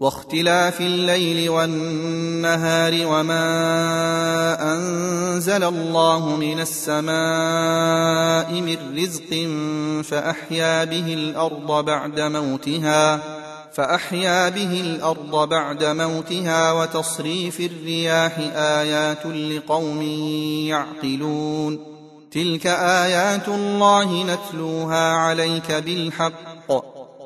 واختلاف الليل والنهار وما أنزل الله من السماء من رزق فأحيا به الأرض بعد موتها فأحيا به الأرض بعد موتها وتصريف الرياح آيات لقوم يعقلون تلك آيات الله نتلوها عليك بالحق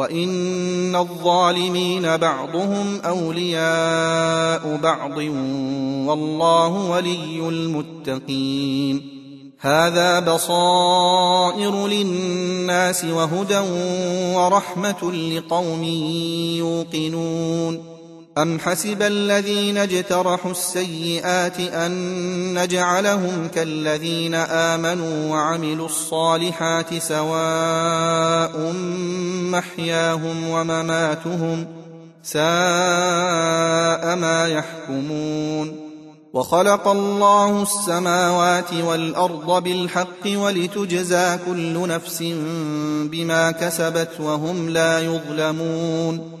وان الظالمين بعضهم اولياء بعض والله ولي المتقين هذا بصائر للناس وهدى ورحمه لقوم يوقنون أم حسب الذين اجترحوا السيئات أن نجعلهم كالذين آمنوا وعملوا الصالحات سواء محياهم ومماتهم ساء ما يحكمون وخلق الله السماوات والأرض بالحق ولتجزى كل نفس بما كسبت وهم لا يظلمون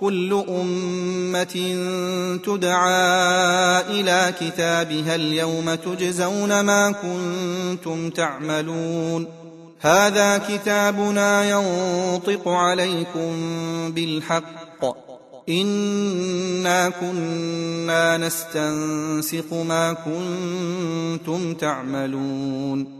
كل أمة تدعى إلى كتابها اليوم تجزون ما كنتم تعملون. هذا كتابنا ينطق عليكم بالحق. إنا كنا نستنسخ ما كنتم تعملون.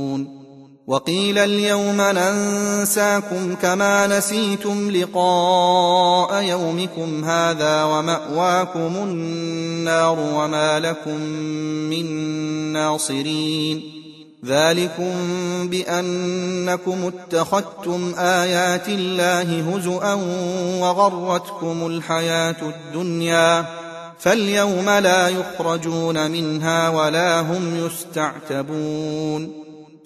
وقيل اليوم ننساكم كما نسيتم لقاء يومكم هذا ومأواكم النار وما لكم من ناصرين. ذلكم بأنكم اتخذتم آيات الله هزءا وغرتكم الحياة الدنيا. فاليوم لا يخرجون منها ولا هم يستعتبون.